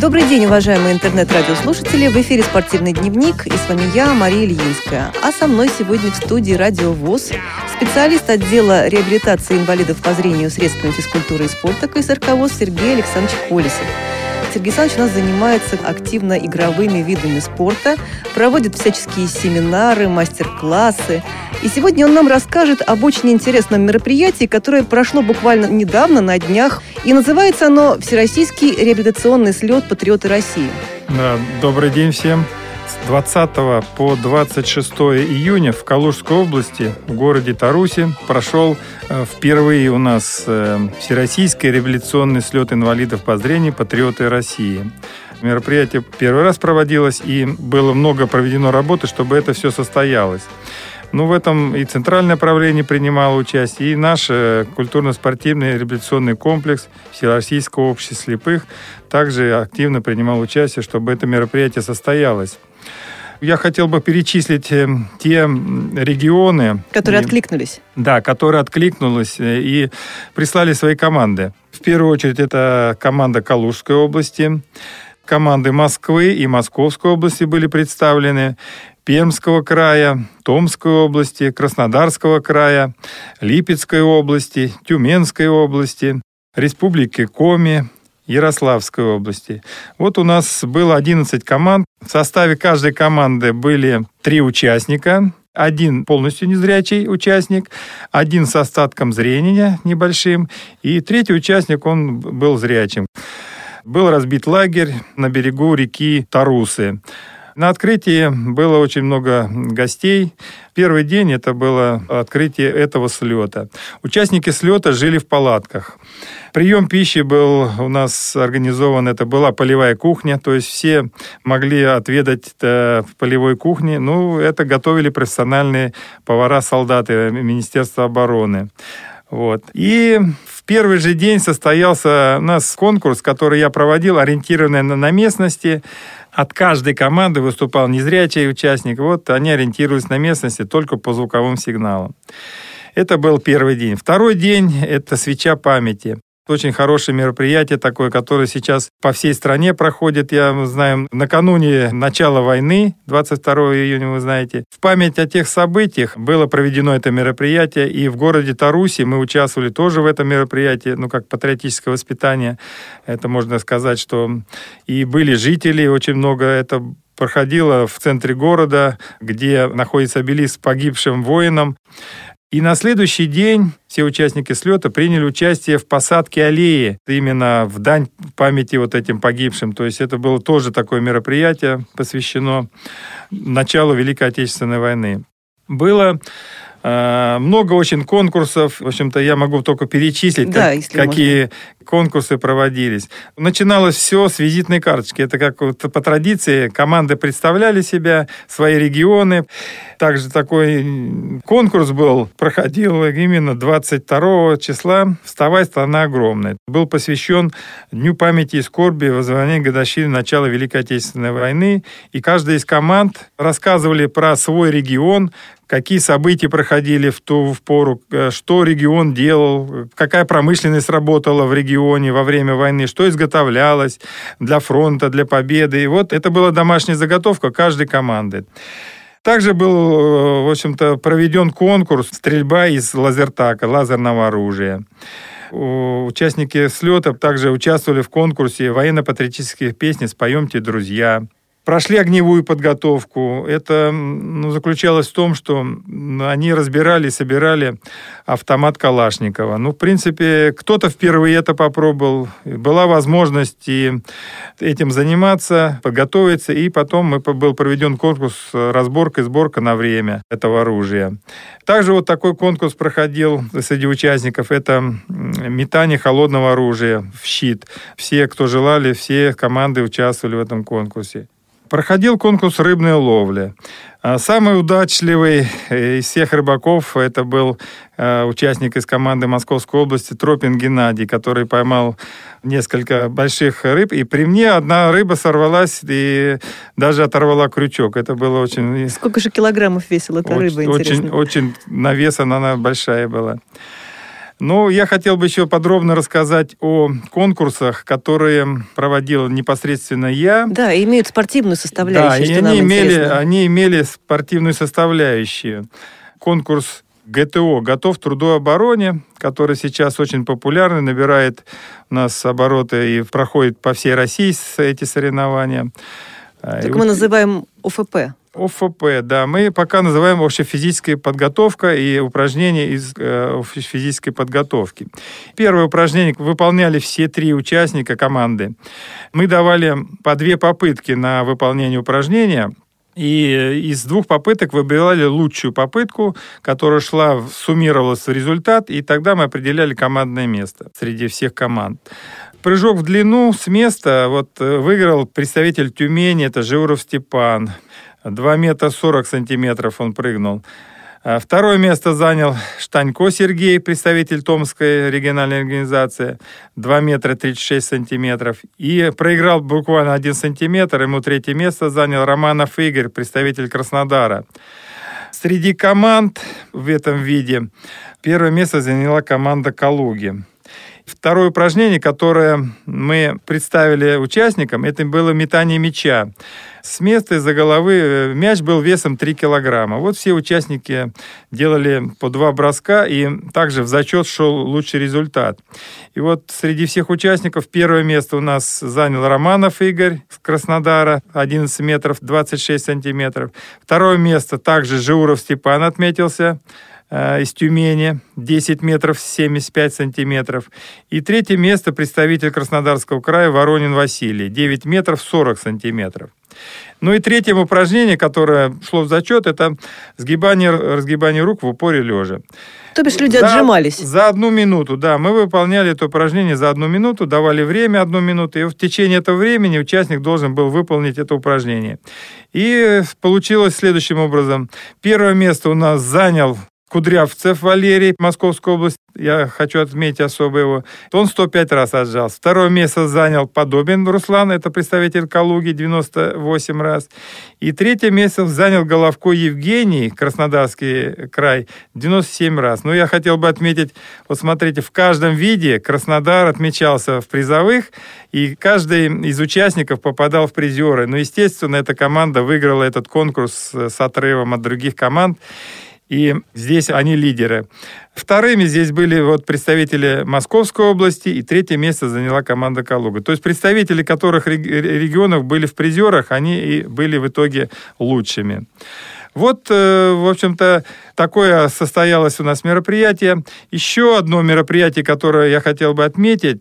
Добрый день, уважаемые интернет-радиослушатели. В эфире «Спортивный дневник» и с вами я, Мария Ильинская. А со мной сегодня в студии «Радио ВОЗ» специалист отдела реабилитации инвалидов по зрению средствами физкультуры и спорта КСРК ВОЗ Сергей Александрович Колесов. Сергей Александрович у нас занимается активно игровыми видами спорта, проводит всяческие семинары, мастер-классы. И сегодня он нам расскажет об очень интересном мероприятии, которое прошло буквально недавно, на днях. И называется оно «Всероссийский реабилитационный слет «Патриоты России». Да, добрый день всем. С 20 по 26 июня в Калужской области, в городе Таруси, прошел э, впервые у нас э, Всероссийский реабилитационный слет инвалидов по зрению «Патриоты России». Мероприятие первый раз проводилось, и было много проведено работы, чтобы это все состоялось. Ну, в этом и Центральное правление принимало участие, и наш э, культурно-спортивный реабилитационный комплекс Всероссийского общества слепых также активно принимал участие, чтобы это мероприятие состоялось. Я хотел бы перечислить э, те регионы... Которые и, откликнулись. Да, которые откликнулись э, и прислали свои команды. В первую очередь это команда Калужской области, команды Москвы и Московской области были представлены, Пермского края, Томской области, Краснодарского края, Липецкой области, Тюменской области, Республики Коми, Ярославской области. Вот у нас было 11 команд. В составе каждой команды были три участника. Один полностью незрячий участник, один с остатком зрения небольшим, и третий участник, он был зрячим. Был разбит лагерь на берегу реки Тарусы. На открытии было очень много гостей. Первый день это было открытие этого слета. Участники слета жили в палатках. Прием пищи был у нас организован, это была полевая кухня, то есть все могли отведать в полевой кухне. Ну, это готовили профессиональные повара-солдаты Министерства обороны. Вот. И в первый же день состоялся у нас конкурс, который я проводил, ориентированный на местности от каждой команды выступал незрячий участник. Вот они ориентировались на местности только по звуковым сигналам. Это был первый день. Второй день – это свеча памяти. Очень хорошее мероприятие такое, которое сейчас по всей стране проходит. Я знаю, накануне начала войны, 22 июня, вы знаете, в память о тех событиях было проведено это мероприятие. И в городе Таруси мы участвовали тоже в этом мероприятии, ну, как патриотическое воспитание. Это можно сказать, что и были жители, очень много это проходило в центре города, где находится обелиск погибшим воинам. И на следующий день все участники слета приняли участие в посадке аллеи, именно в дань памяти вот этим погибшим. То есть это было тоже такое мероприятие, посвящено началу Великой Отечественной войны. Было много очень конкурсов. В общем-то, я могу только перечислить, да, как, какие можно конкурсы проводились. Начиналось все с визитной карточки. Это как вот по традиции команды представляли себя, свои регионы. Также такой конкурс был, проходил именно 22 числа «Вставай, страна огромная». Был посвящен Дню памяти и скорби воззвания годовщины начала Великой Отечественной войны. И каждая из команд рассказывали про свой регион, какие события проходили в ту в пору, э, что регион делал, какая промышленность работала в регионе, во время войны, что изготовлялось для фронта, для победы. И вот это была домашняя заготовка каждой команды. Также был, э, в общем-то, проведен конкурс стрельба из лазертака, лазерного оружия. Участники слета также участвовали в конкурсе военно-патриотических песен «Споемте, друзья», прошли огневую подготовку. Это ну, заключалось в том, что они разбирали, собирали автомат Калашникова. Ну, в принципе, кто-то впервые это попробовал. Была возможность и этим заниматься, подготовиться, и потом был проведен конкурс разборка и сборка на время этого оружия. Также вот такой конкурс проходил среди участников. Это метание холодного оружия в щит. Все, кто желали, все команды участвовали в этом конкурсе. Проходил конкурс рыбной ловли. А самый удачливый э, из всех рыбаков это был э, участник из команды Московской области Тропин Геннадий, который поймал несколько больших рыб. И при мне одна рыба сорвалась и даже оторвала крючок. Это было очень... Сколько же килограммов весила эта очень, рыба, интересно? Очень, очень на вес она большая была. Ну, я хотел бы еще подробно рассказать о конкурсах, которые проводил непосредственно я. Да, имеют спортивную составляющую. Да, и они имели, они имели спортивную составляющую. Конкурс ГТО «Готов к труду обороне», который сейчас очень популярный, набирает у нас обороты и проходит по всей России эти соревнования. Так и мы вот... называем ОФП. ОФП, да. Мы пока называем общефизическая подготовка и упражнения из э, физической подготовки. Первое упражнение выполняли все три участника команды. Мы давали по две попытки на выполнение упражнения. И из двух попыток выбирали лучшую попытку, которая шла, суммировалась в результат, и тогда мы определяли командное место среди всех команд. Прыжок в длину с места вот э, выиграл представитель Тюмени, это Живуров Степан. 2 метра 40 сантиметров он прыгнул. А второе место занял Штанько Сергей, представитель Томской региональной организации, 2 метра 36 сантиметров. И проиграл буквально 1 сантиметр, ему третье место занял Романов Игорь, представитель Краснодара. Среди команд в этом виде первое место заняла команда Калуги. Второе упражнение, которое мы представили участникам, это было метание мяча. С места из-за головы э, мяч был весом 3 килограмма. Вот все участники делали по два броска, и также в зачет шел лучший результат. И вот среди всех участников первое место у нас занял Романов Игорь с Краснодара, 11 метров 26 сантиметров. Второе место также Жиуров Степан отметился, из Тюмени, 10 метров 75 сантиметров. И третье место представитель Краснодарского края Воронин Василий, 9 метров 40 сантиметров. Ну и третье упражнение, которое шло в зачет, это сгибание, разгибание рук в упоре лежа. То бишь люди за, отжимались? За одну минуту, да. Мы выполняли это упражнение за одну минуту, давали время одну минуту, и в течение этого времени участник должен был выполнить это упражнение. И получилось следующим образом. Первое место у нас занял Кудрявцев Валерий, Московская область, я хочу отметить особо его. Он 105 раз отжался. Второе место занял Подобин Руслан, это представитель Калуги, 98 раз. И третье место занял Головко Евгений, Краснодарский край, 97 раз. Но я хотел бы отметить, вот смотрите, в каждом виде Краснодар отмечался в призовых, и каждый из участников попадал в призеры. Но, естественно, эта команда выиграла этот конкурс с отрывом от других команд. И здесь они лидеры. Вторыми здесь были вот представители Московской области, и третье место заняла команда Калуга. То есть представители которых регионов были в призерах, они и были в итоге лучшими. Вот, э, в общем-то, такое состоялось у нас мероприятие. Еще одно мероприятие, которое я хотел бы отметить,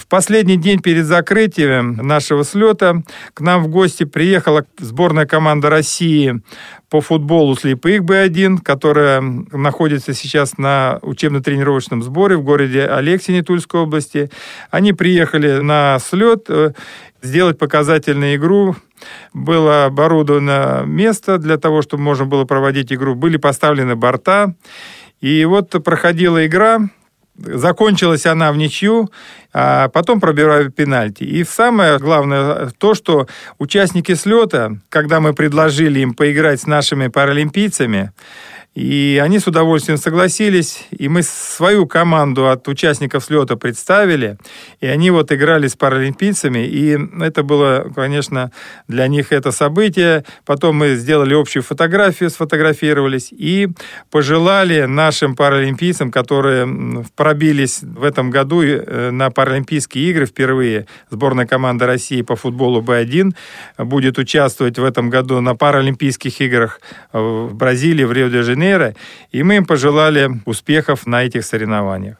в последний день перед закрытием нашего слета к нам в гости приехала сборная команда России по футболу слепых Б1, которая находится сейчас на учебно-тренировочном сборе в городе Алексине Тульской области. Они приехали на слет э, сделать показательную игру. Было оборудовано место для того, чтобы можно было проводить игру. Были поставлены борта. И вот проходила игра, Закончилась она в ничью, а потом пробивали пенальти. И самое главное то, что участники слета, когда мы предложили им поиграть с нашими паралимпийцами, и они с удовольствием согласились, и мы свою команду от участников слета представили, и они вот играли с паралимпийцами, и это было, конечно, для них это событие. Потом мы сделали общую фотографию, сфотографировались, и пожелали нашим паралимпийцам, которые пробились в этом году э, на Паралимпийские игры впервые, сборная команда России по футболу Б1 будет участвовать в этом году на Паралимпийских играх в Бразилии, в Рио-де-Жанейро, Жанейро, и мы им пожелали успехов на этих соревнованиях.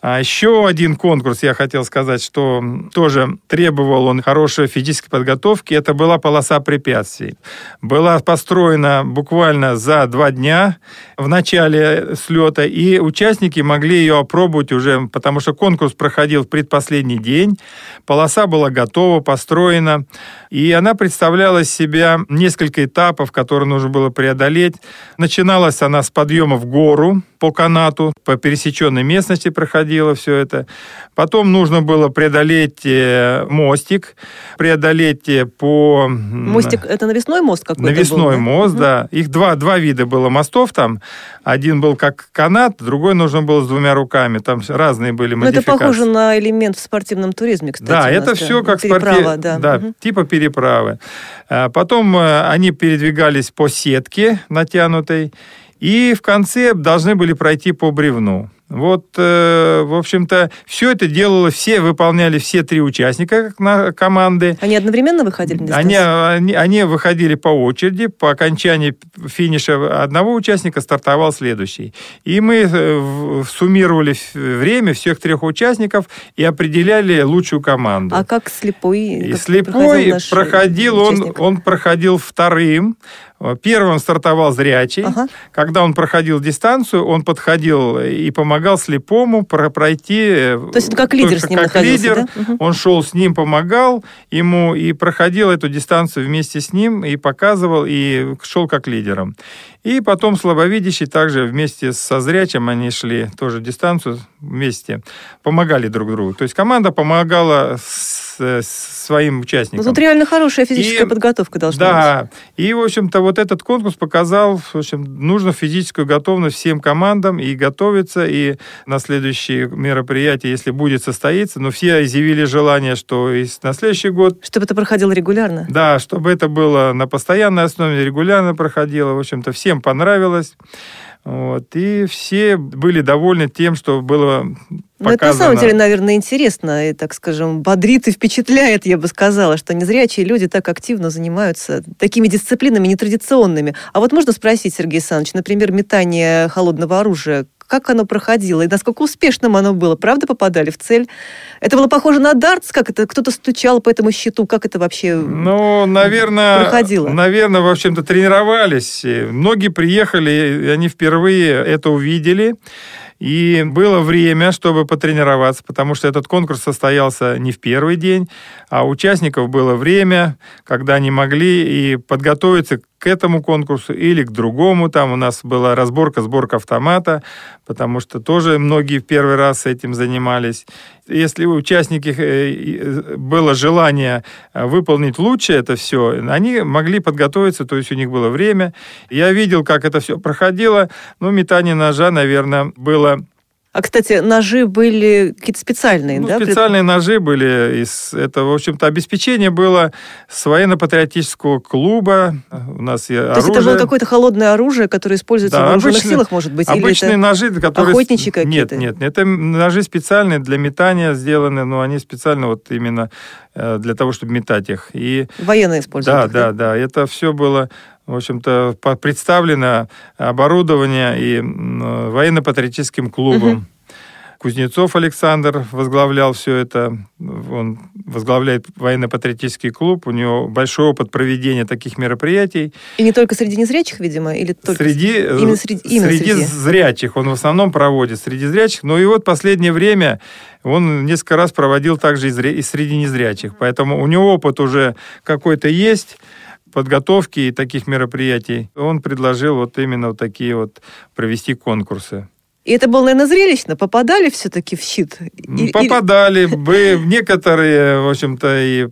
А еще один конкурс, я хотел сказать, что тоже требовал он хорошей физической подготовки. Это была полоса препятствий. Была построена буквально за два дня в начале слета, и участники могли ее опробовать уже, потому что конкурс проходил в предпоследний день. Полоса была готова, построена, и она представляла себя несколько этапов, которые нужно было преодолеть. Начиналась она с подъема в гору по канату, по пересеченной местности проходила, проходило все это. Потом нужно было преодолеть э, мостик, преодолеть э, по... Мостик, это навесной мост какой-то Навесной был, мост, Мгм. да. Их два, два вида было мостов там. Один был как канат, другой нужно было с двумя руками. Там разные были Ну, это модификации. похоже на элемент в спортивном туризме, кстати. Да, это нас, все как переправа, спорти- да. Мгм. типа переправы. А Потом э, они передвигались по сетке натянутой, и в конце должны были пройти по бревну. Вот, э, в общем-то, все это делало, все выполняли все три участника на команды. Они одновременно выходили на Они, дистанцию? они, они выходили по очереди, по окончании финиша одного участника стартовал следующий. И мы э, суммировали время всех трех участников и определяли лучшую команду. А как слепой? И как слепой наш проходил, он, он проходил вторым. Первым стартовал зрячий. Ага. Когда он проходил дистанцию, он подходил и помогал слепому про- пройти. э, То есть он как лидер с ним как лидер. да? Он шел с ним, помогал ему и проходил эту дистанцию вместе с ним и показывал, и шел как лидером. И потом слабовидящий также вместе со зрячим они шли тоже дистанцию вместе, помогали друг другу. То есть команда помогала с- с своим Ну, участникам. тут реально хорошая физическая И- подготовка должна быть. Да, и, в общем-то, вот этот конкурс показал, в общем, нужно физическую готовность всем командам и готовиться, и на следующие мероприятия, если будет состоиться, но все изъявили желание, что и на следующий год, Чтобы это проходило регулярно. да, чтобы это было на постоянной основе, регулярно проходило, в общем-то, всем понравилось. Вот, и все были довольны тем, что было Но это на показано. самом деле, наверное, интересно и, так скажем, бодрит и впечатляет, я бы сказала, что незрячие люди так активно занимаются такими дисциплинами нетрадиционными. А вот можно спросить, Сергей Александрович, например, метание холодного оружия, как оно проходило и насколько успешным оно было? Правда попадали в цель? Это было похоже на дартс? Как это? Кто-то стучал по этому щиту? Как это вообще? Ну, наверное, проходило? наверное, в общем-то, тренировались. Многие приехали, и они впервые это увидели. И было время, чтобы потренироваться, потому что этот конкурс состоялся не в первый день, а у участников было время, когда они могли и подготовиться к этому конкурсу или к другому. Там у нас была разборка, сборка автомата, потому что тоже многие в первый раз этим занимались. Если у участников э, и, было желание э, выполнить лучше это все, они могли подготовиться, то есть у них было время. Я видел, как это все проходило. Ну, метание ножа, наверное, было А, кстати, ножи были какие-то специальные, ну, да? специальные ножи были. Из, это, в общем-то, обеспечение было с военно-патриотического клуба. У нас То оружие. есть это было какое-то холодное оружие, которое используется Да, в вооруженных обычные- силах, может быть? или Обычные это... ножи, которые... охотничьи какие-то? Нет, нет, это ножи специальные для метания сделаны, но они специально вот именно э, для того, чтобы метать их. И Военные используют. да, да, да, это все было, в общем-то, представлено оборудование и военно-патриотическим клубом. Мгм. Кузнецов Александр возглавлял все это. Он возглавляет военно-патриотический клуб. У него большой опыт проведения таких мероприятий. И не только среди незрячих, видимо, или только... Среди, именно среди- именно среди среди. зрячих. Он в основном проводит среди зрячих. Но и вот последнее время он несколько раз проводил также и среди незрячих. Поэтому у него опыт уже какой-то есть подготовки и таких мероприятий. Он предложил вот именно вот такие вот провести конкурсы. И это было, наверное, зрелищно. Попадали все-таки в щит? Ну, Попадали бы, некоторые, в общем-то, и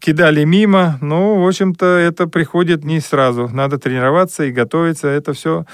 кидали мимо, но, в общем-то, это приходит не сразу. Надо тренироваться и готовиться, это все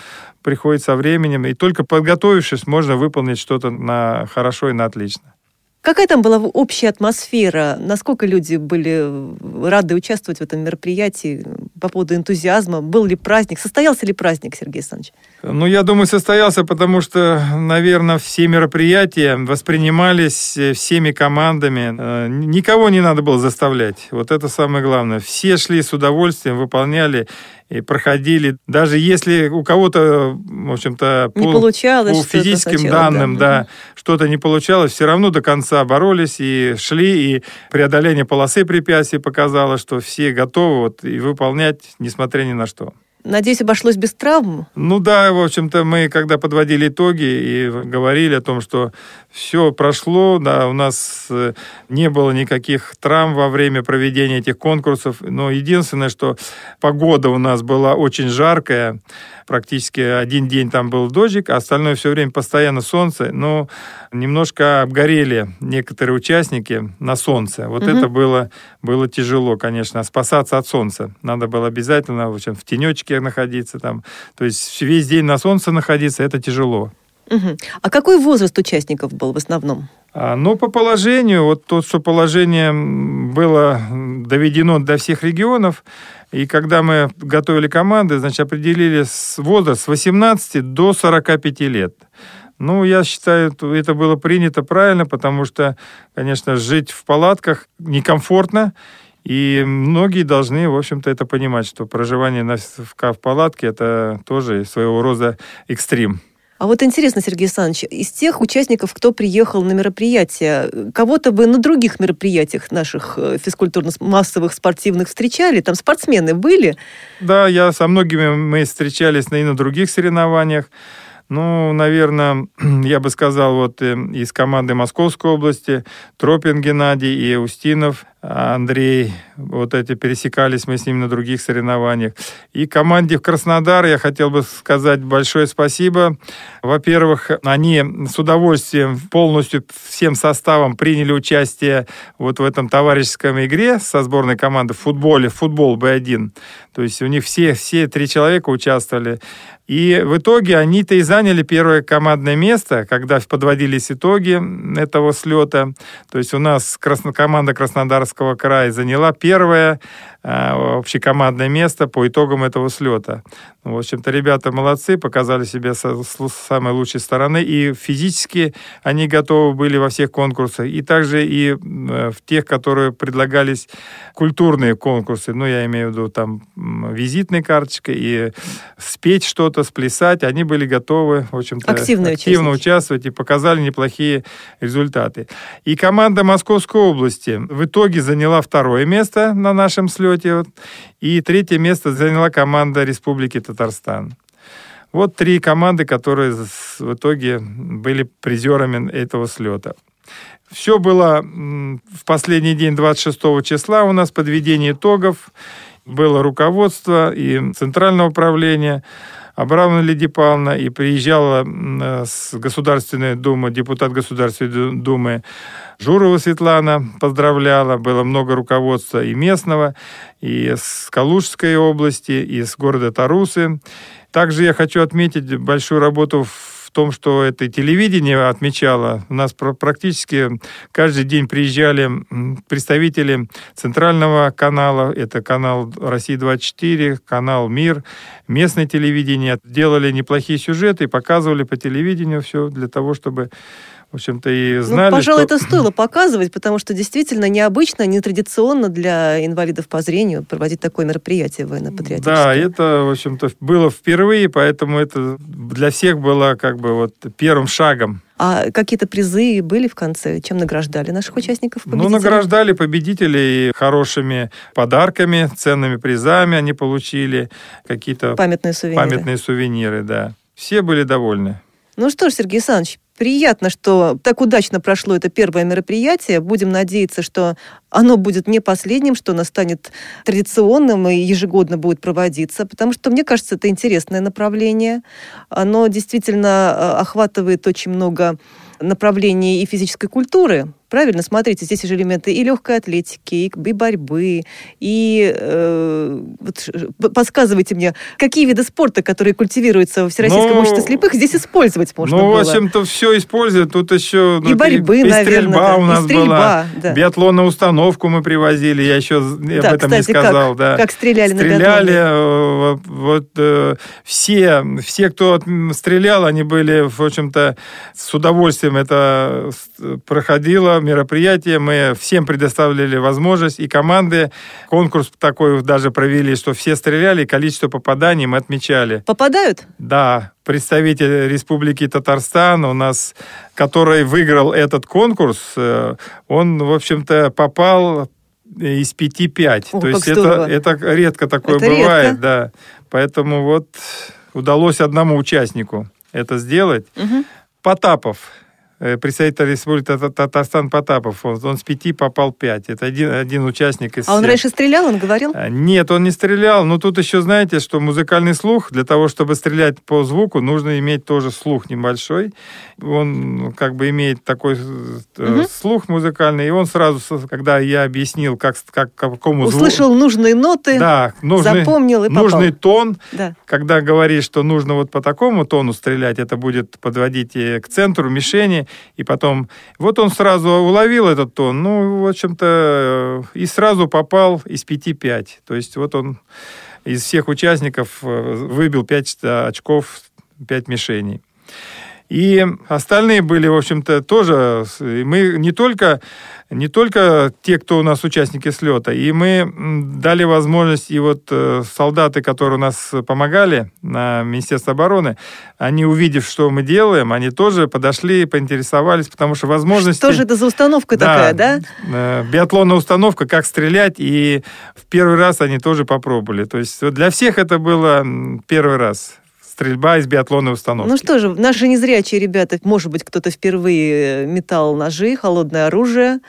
приходит со временем, и только подготовившись, можно выполнить что-то на хорошо и на отлично. Какая там была общая атмосфера? Насколько люди были рады участвовать в этом мероприятии по поводу энтузиазма? Был ли праздник? Состоялся ли праздник, Сергей Александрович? Ну, я думаю, состоялся, потому что, наверное, все мероприятия воспринимались э, всеми командами. Э, Никого не надо было заставлять. Вот это самое главное. Все шли с удовольствием, выполняли и проходили. Даже если у кого-то, в общем-то, по, по физическим сначала, данным, да, что-то не получалось, все равно до конца боролись и шли, и преодоление полосы препятствий показало, что все готовы вот, и выполнять, несмотря ни на что. Надеюсь, обошлось без травм? Ну да, в общем-то, мы когда подводили итоги и говорили о том, что все прошло, да, у нас э, не было никаких травм во время проведения этих конкурсов, но единственное, что погода у нас была очень жаркая, практически один день там был дождик, а остальное все время постоянно солнце, но немножко обгорели некоторые участники на солнце. Вот угу. это было, было тяжело, конечно, спасаться от солнца. Надо было обязательно в, общем, в тенечке находиться там. То есть весь день на солнце находиться, это тяжело. А какой возраст участников был в основном? А, ну, по положению, вот то, что положение было доведено до всех регионов, и когда мы готовили команды, значит, определили возраст с 18 до 45 лет. Ну, я считаю, это было принято правильно, потому что, конечно, жить в палатках некомфортно, и многие должны, в общем-то, это понимать, что проживание в, в палатке – это тоже своего рода экстрим. А вот интересно, Сергей Александрович, из тех участников, кто приехал на мероприятие, кого-то вы на других мероприятиях наших э, физкультурно-массовых спортивных встречали? Там спортсмены были? Да, я со многими мы встречались и на других соревнованиях. Ну, наверное, я бы сказал, вот э, из команды Московской области Тропин Геннадий и Устинов Андрей, вот эти пересекались мы с ним на других соревнованиях. И команде в Краснодар я хотел бы сказать большое спасибо. Во-первых, они с удовольствием полностью всем составом приняли участие вот в этом товарищеском игре со сборной команды в футболе, футбол Б1. То есть у них все, все три человека участвовали. И в итоге они-то и заняли первое командное место, когда подводились итоги этого слета. То есть у нас красно, команда Краснодарского края заняла первое общекомандное место по итогам этого слета. В общем-то, ребята молодцы, показали себя с самой лучшей стороны. И физически они готовы были во всех конкурсах. И также и в тех, которые предлагались культурные конкурсы. Ну, я имею в виду там визитной карточкой и спеть что-то, сплясать. Они были готовы, в общем-то, активно, активно участвовать и показали неплохие результаты. И команда Московской области в итоге заняла второе место на нашем слете. И третье место заняла команда Республики Татарстан. Вот три команды, которые в итоге были призерами этого слета. Все было в последний день 26 числа у нас подведение итогов. Было руководство и центральное управление. Абрамовна Лидия Павловна и приезжала с Государственной Думы, депутат Государственной Думы Журова Светлана поздравляла. Было много руководства и местного, и с Калужской области, и с города Тарусы. Также я хочу отметить большую работу в том, что это телевидение отмечало. У нас практически каждый день приезжали представители центрального канала, это канал «Россия-24», канал «Мир», местное телевидение. Делали неплохие сюжеты и показывали по телевидению все для того, чтобы в общем-то, и ну, знали, ну, пожалуй, что... это стоило показывать, потому что действительно необычно, нетрадиционно для инвалидов по зрению проводить такое мероприятие военно-патриотическое. Да, это, в общем-то, было впервые, поэтому это для всех было как бы вот первым шагом. А какие-то призы были в конце? Чем награждали наших участников? Ну, награждали победителей хорошими подарками, ценными призами они получили, какие-то памятные сувениры. Памятные сувениры, да. Все были довольны. Ну что ж, Сергей Александрович, Приятно, что так удачно прошло это первое мероприятие. Будем надеяться, что оно будет не последним, что оно станет традиционным и ежегодно будет проводиться, потому что, мне кажется, это интересное направление. Оно действительно э, охватывает очень много направлений и физической культуры, Правильно, смотрите, здесь же элементы и легкой атлетики, и, и борьбы, и э, вот, подсказывайте мне, какие виды спорта, которые культивируются в Всероссийском ну, обществе слепых, здесь использовать можно ну, было? Ну, в общем-то, все используют. Тут еще... И ну, борьбы, и, наверное. стрельба да. у нас и стрельба, была. Да. Биатлонную установку мы привозили, я еще да, об этом кстати, не сказал. Как, да. как стреляли, стреляли на биатлоне? Вот, вот э, все, все, кто стрелял, они были, в общем-то, с удовольствием это проходило мероприятие мы всем предоставили возможность, и команды конкурс такой даже провели, что все стреляли, количество попаданий мы отмечали. Попадают? Да, представитель Республики Татарстан у нас, который выиграл этот конкурс, э, он, в общем-то, попал из 5-5. То есть это, это редко такое это бывает, редко. да. Поэтому вот удалось одному участнику это сделать. Угу. Потапов представитель Республики Татарстан Потапов. Он, он с пяти попал пять. Это один, один участник из А он раньше стрелял, он говорил? А, Нет, он не стрелял. Но тут еще, знаете, что музыкальный слух, для того, чтобы стрелять по звуку, нужно иметь тоже слух небольшой. Он как бы имеет такой угу. слух музыкальный. И он сразу, когда я объяснил, как, как, какому звуку... Услышал нужные ноты, да, нужный, запомнил и попал. Нужный тон. Да. Когда говоришь, что нужно вот по такому тону стрелять, это будет подводить к центру мишени, и потом... Вот он сразу уловил этот тон, ну, в общем-то, и сразу попал из 5-5. То есть вот он из всех участников э, выбил 5 очков, 5 мишеней. И остальные были, в общем-то, тоже... Мы не только, не только те, кто у нас участники слета, и мы дали возможность, и вот э, солдаты, которые у нас помогали на Министерство обороны, они, увидев, что мы делаем, они тоже подошли, поинтересовались, потому что возможности... Что же это за установка да, такая, да? Э, биатлонная установка, как стрелять, и в первый раз они тоже попробовали. То есть для всех это было первый раз стрельба из биатлонной установки. Ну что же, наши незрячие ребята, может быть, кто-то впервые метал ножи, холодное оружие,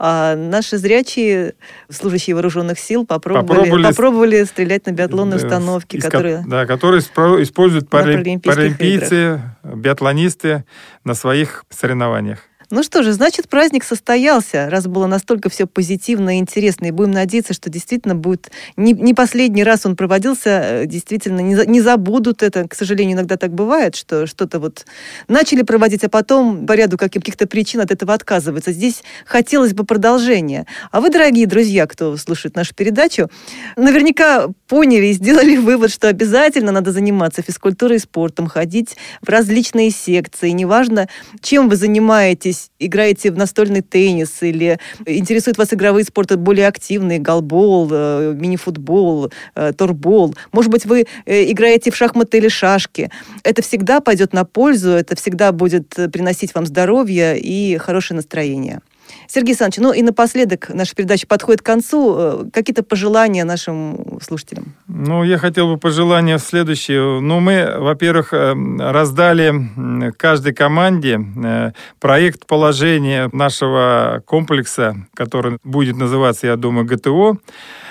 а наши зрячие, служащие вооруженных сил, попробовали, попробовали, попробовали стрелять на биатлонной да, установке, из, которые... Да, которые используют паралимпийцы, биатлонисты на своих соревнованиях. Ну что же, значит, праздник состоялся, раз было настолько все позитивно и интересно. И будем надеяться, что действительно будет не, не последний раз он проводился, э, действительно не, не забудут это. К сожалению, иногда так бывает, что что-то вот начали проводить, а потом по ряду каких-то причин от этого отказываются. Здесь хотелось бы продолжения. А вы, дорогие друзья, кто слушает нашу передачу, наверняка поняли и сделали вывод, что обязательно надо заниматься физкультурой и спортом, ходить в различные секции. Неважно, чем вы занимаетесь, занимаетесь, играете в настольный теннис или интересуют вас игровые спорты более активные, голбол, э, мини-футбол, э, торбол. Может быть, вы э, играете в шахматы или шашки. Это всегда пойдет на пользу, это всегда будет приносить вам здоровье и хорошее настроение. Сергей Александрович, ну и напоследок наша передача подходит к концу. Какие-то пожелания нашим слушателям? Ну, я хотел бы пожелания следующие. Ну, мы, во-первых, э, раздали каждой команде э, проект положения нашего комплекса, который будет называться, я думаю, ГТО.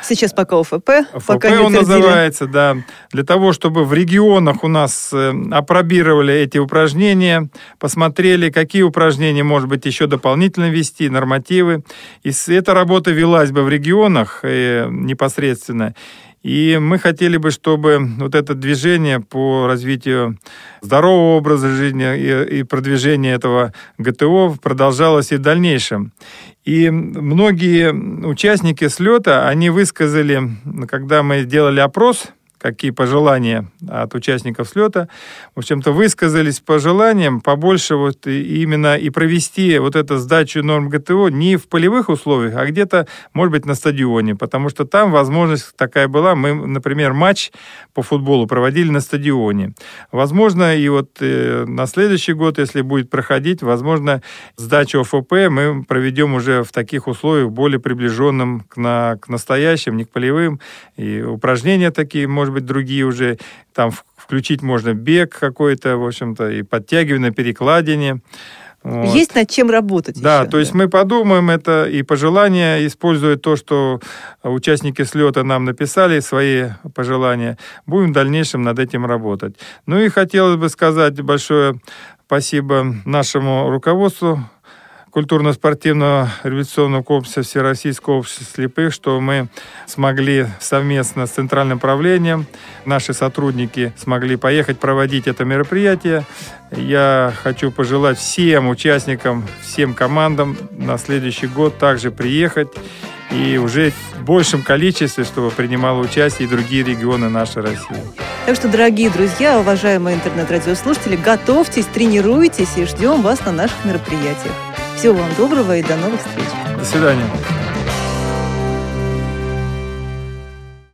Сейчас пока ОФП. ОФП пока он называется, да. Для того, чтобы в регионах у нас опробировали эти упражнения, посмотрели, какие упражнения, может быть, еще дополнительно вести, нормативы. И эта работа велась бы в регионах э, непосредственно. И мы хотели бы, чтобы вот это движение по развитию здорового образа жизни и, продвижение этого ГТО продолжалось и в дальнейшем. И многие участники слета, они высказали, когда мы делали опрос какие пожелания от участников слета, в общем-то, высказались пожеланиям побольше вот именно и провести вот эту сдачу норм ГТО не в полевых условиях, а где-то, может быть, на стадионе, потому что там возможность такая была. Мы, например, матч по футболу проводили на стадионе. Возможно, и вот э, на следующий год, если будет проходить, возможно, сдачу ОФП мы проведем уже в таких условиях, более приближенным к, на, к настоящим, не к полевым. И упражнения такие, может может быть, другие уже, там включить можно бег какой-то, в общем-то, и подтягивание на перекладине. Вот. Есть над чем работать. Да, еще, то есть мы подумаем это и пожелания, используя то, что участники слета нам написали, свои пожелания, будем в дальнейшем над этим работать. Ну и хотелось бы сказать большое спасибо нашему руководству культурно-спортивного революционного комплекса Всероссийского общества слепых, что мы смогли совместно с Центральным правлением, наши сотрудники смогли поехать проводить это мероприятие. Я хочу пожелать всем участникам, всем командам на следующий год также приехать и уже в большем количестве, чтобы принимало участие и другие регионы нашей России. Так что, дорогие друзья, уважаемые интернет-радиослушатели, готовьтесь, тренируйтесь и ждем вас на наших мероприятиях. Всего вам доброго и до новых встреч. До свидания.